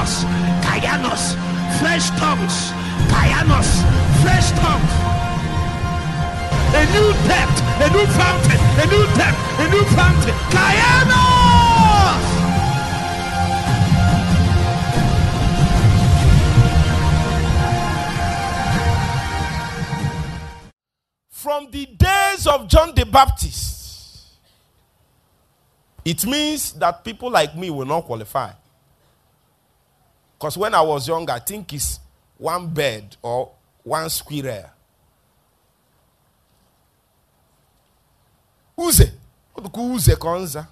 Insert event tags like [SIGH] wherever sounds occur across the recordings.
Kayanos, Kayanos, fresh tongues, Kayanos, fresh tongues. A new depth, a new fountain, a new depth, a new fountain. Kayanos! From the days of John the Baptist, it means that people like me will not qualify. Because when I was young, I think it's one bird or one squirrel. Uze. Uze konza.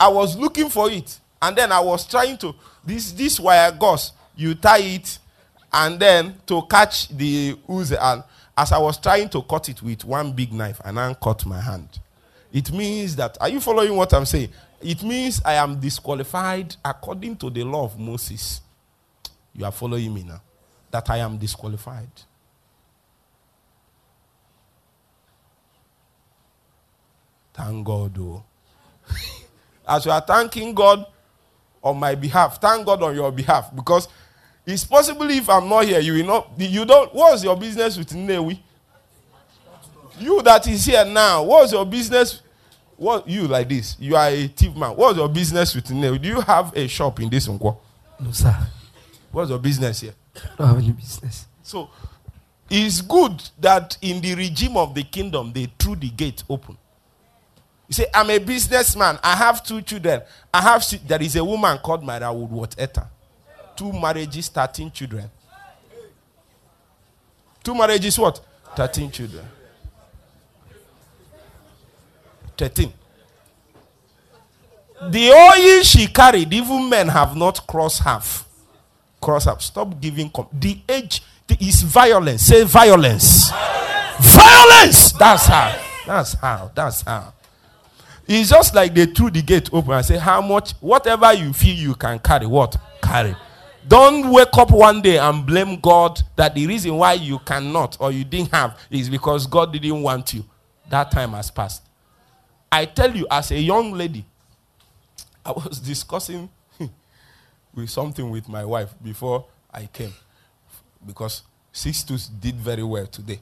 I was looking for it. And then I was trying to, this, this wire gauze, you tie it and then to catch the uze. And as I was trying to cut it with one big knife, and I cut my hand. It means that, are you following what I'm saying? It means I am disqualified according to the law of Moses. You are following me now? That I am disqualified. Thank God, though. Oh. [LAUGHS] As you are thanking God on my behalf, thank God on your behalf because it's possible if I'm not here, you will not. You don't. What's your business with Nnewi? You that is here now. What's your business? What you like this? You are a thief man. What's your business with Nnewi? Do you have a shop in this Nkwo? No, sir. What's your business here? I don't have any business. So it's good that in the regime of the kingdom they threw the gate open. You say, I'm a businessman. I have two children. I have si- there is a woman called Maria Woodworth-Etter. Two marriages, 13 children. Two marriages, what? 13 children. 13. The oil she carried, even men have not crossed half. Cross half. Stop giving. Com- the age the, is violence. Say violence. Violence. That's how. That's how. That's how. It's just like they threw the gate open and say, How much, whatever you feel you can carry, what? Carry. Don't wake up one day and blame God that the reason why you cannot or you didn't have is because God didn't want you. That time has passed. I tell you, as a young lady, I was [LAUGHS] discussing [LAUGHS] with something with my wife before I came because Sixtus did very well today.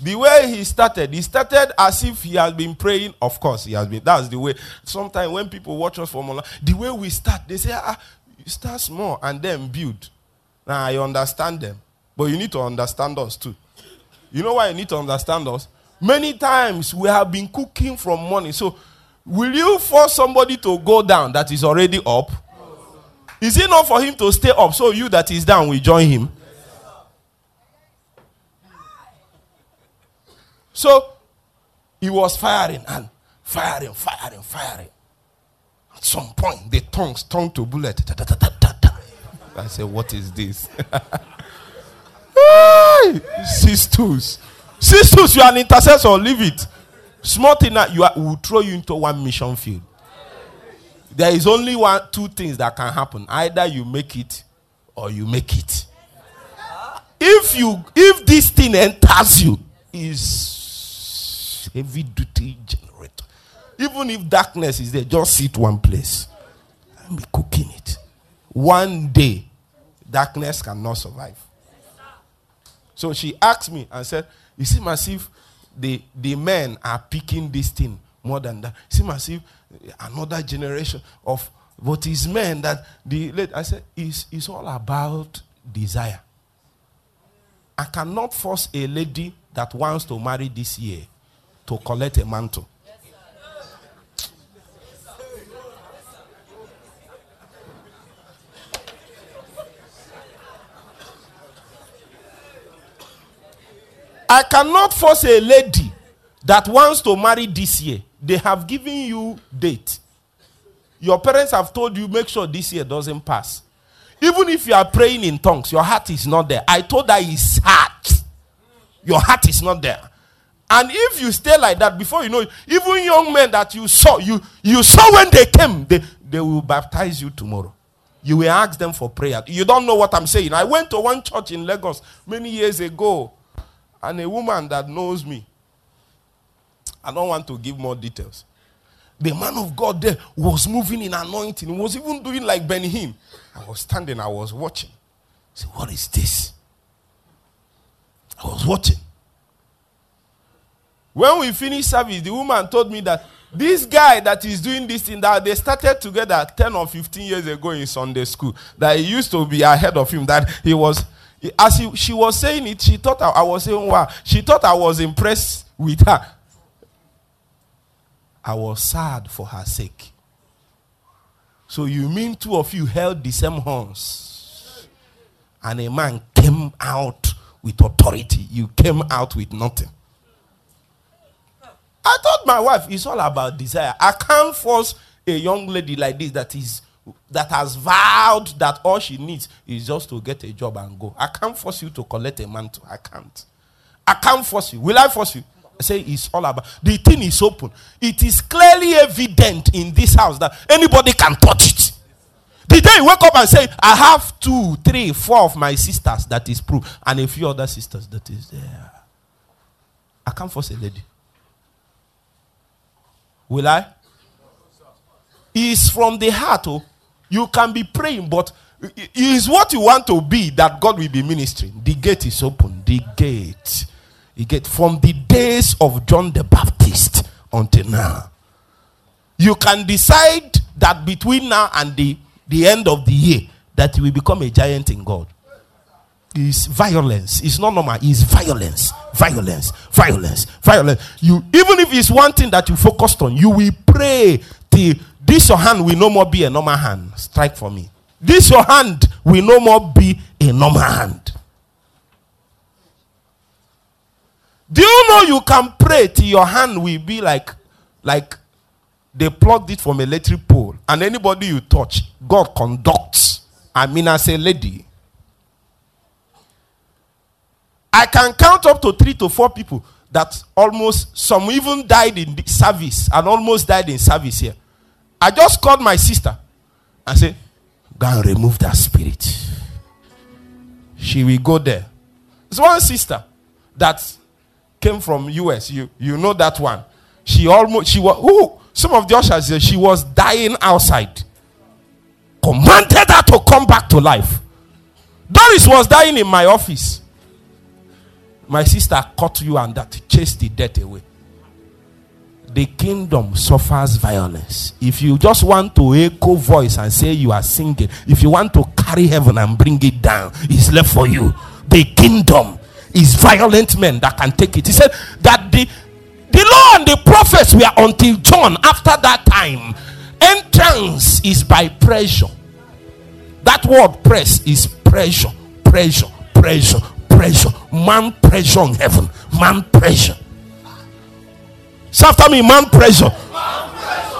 The way he started, he started as if he has been praying. Of course, he has been. That's the way. Sometimes when people watch us from online, the way we start, they say, ah, start small and then build. Now I understand them, but you need to understand us too. You know why you need to understand us? Many times we have been cooking from morning. So, will you force somebody to go down that is already up? Is it not for him to stay up so you that is down will join him? So he was firing and firing, firing, firing. At some point, the tongues turned to bullet. Da, da, da. I said, What is this? [LAUGHS] Hey, Sisters. Sisters, you are an intercessor, leave it. Small thing that you are, will throw you into one mission field. There is only one, two things that can happen. Either you make it or you make it. If you if this thing enters you, is heavy duty generator. Even if darkness is there, just sit one place be cooking it. One day, darkness cannot survive. So she asked me and said, "You seem as the the men are picking this thing more than that. It seems as another generation of what is men that the I said is it's all about desire. I cannot force a lady that wants to marry this year to collect a mantle. I cannot force a lady that wants to marry this year. They have given you date. Your parents have told you make sure this year doesn't pass. Even if you are praying in tongues, your heart is not there. I told her his heart. Your heart is not there. And if you stay like that, before you know it, even young men that you saw, you, you saw when they came, they, they will baptize you tomorrow. You will ask them for prayer. You don't know what I'm saying. I went to one church in Lagos many years ago, and a woman that knows me, I don't want to give more details. the man of God there was moving in anointing. He was even doing like Benny Hinn. I was standing, I was watching. I said, What is this? I was watching. When we finished service, the woman told me that this guy that is doing this thing that they started together 10 or 15 years ago in Sunday school, that he used to be ahead of him, that he was, as he, she was saying it, she thought I, I was saying, wow, she thought I was impressed with her. I was sad for her sake. So you mean two of you held the same horns, and a man came out with authority. You came out with nothing. I told my wife it's all about desire. I can't force a young lady like this that is that has vowed that all she needs is just to get a job and go. I can't force you to collect a mantle. I can't. I can't force you. Will I force you? I say it's all about the thing is open. It is clearly evident in this house that anybody can touch it. The day you wake up and say, I have two, three, four of my sisters that is proof, and a few other sisters that is there. I can't force a lady. Will I? It's from the heart. Oh. You can be praying, but it is what you want to be that God will be ministering. The gate is open. The gate. The gate. From the days of John the Baptist until now. You can decide that between now and the the end of the year that you will become a giant in God. Is violence. It's not normal. It's violence. Violence. Violence. Violence. You even if it's one thing that you focused on, you will pray till this your hand will no more be a normal hand. Strike for me. This your hand will no more be a normal hand. Do you know you can pray till your hand will be like like they plugged it from a electric pole, and anybody you touch, God conducts. I mean, as a lady, I can count up to three to four people that almost some even died in service and almost died in service here. I just called my sister and said, Go and remove that spirit. She will go there. There's one sister that came from US. You you know that one. She almost she was who some of the ushers, she was dying outside. Commanded her to come back to life. Doris was dying in my office. My sister caught you and that chased the death away. The kingdom suffers violence. If you just want to echo voice and say you are singing, if you want to carry heaven and bring it down, it's left for you. The kingdom is violent men that can take it. He said that the the law and the prophets were until John. After that time, entrance is by pressure. That word press is pressure, pressure, pressure, pressure. Man pressure on heaven. Man pressure. Say after me, man pressure. Man pressure.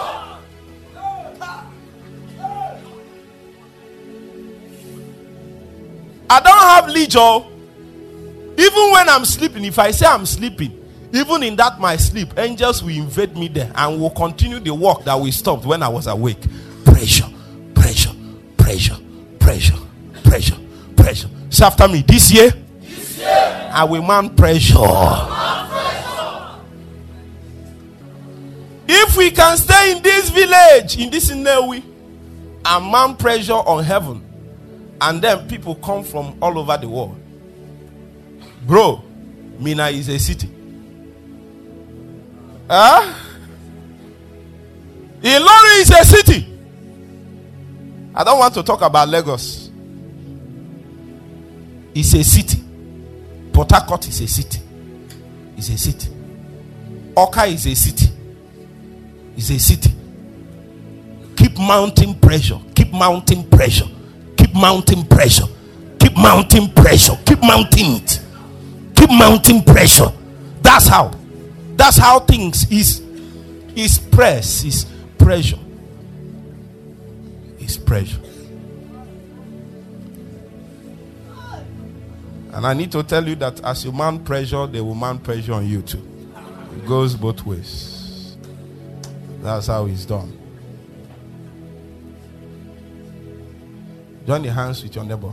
I don't have leisure. Even when I'm sleeping, if I say I'm sleeping, even in that my sleep, angels will invade me there and will continue the work that we stopped when I was awake. Pressure, pressure, pressure, pressure, pressure, pressure. Say after me, this year, this year I will man pressure. man pressure. If we can stay in this village, in this Nnewi, and man pressure on heaven, and then people come from all over the world, bro, Minna is a city. Huh? Ilorin is a city. I don't want to talk about Lagos. It's a city. Port Harcourt is a city. It's a city. Awka is a city. It's a city. Keep mounting pressure. Keep mounting pressure. Keep mounting pressure. Keep mounting pressure. Keep mounting it. Keep mounting pressure. That's how. That's how things is is press, is pressure. Is pressure. And I need to tell you that as you man pressure, they will man pressure on you too. It goes both ways. That's how it's done. Join your hands with your neighbor.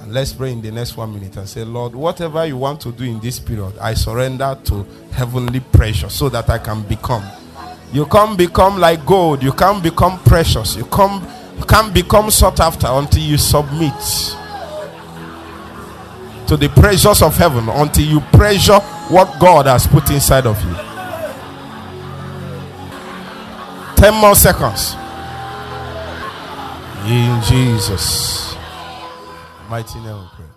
And let's pray in the next one minute and say, Lord, whatever you want to do in this period, I surrender to heavenly pressure so that I can become You can't become like gold. You can't become precious. You come you can't become sought after until you submit to the pressures of heaven until you pressure what God has put inside of you. 10 more seconds. In Jesus' mighty name we pray.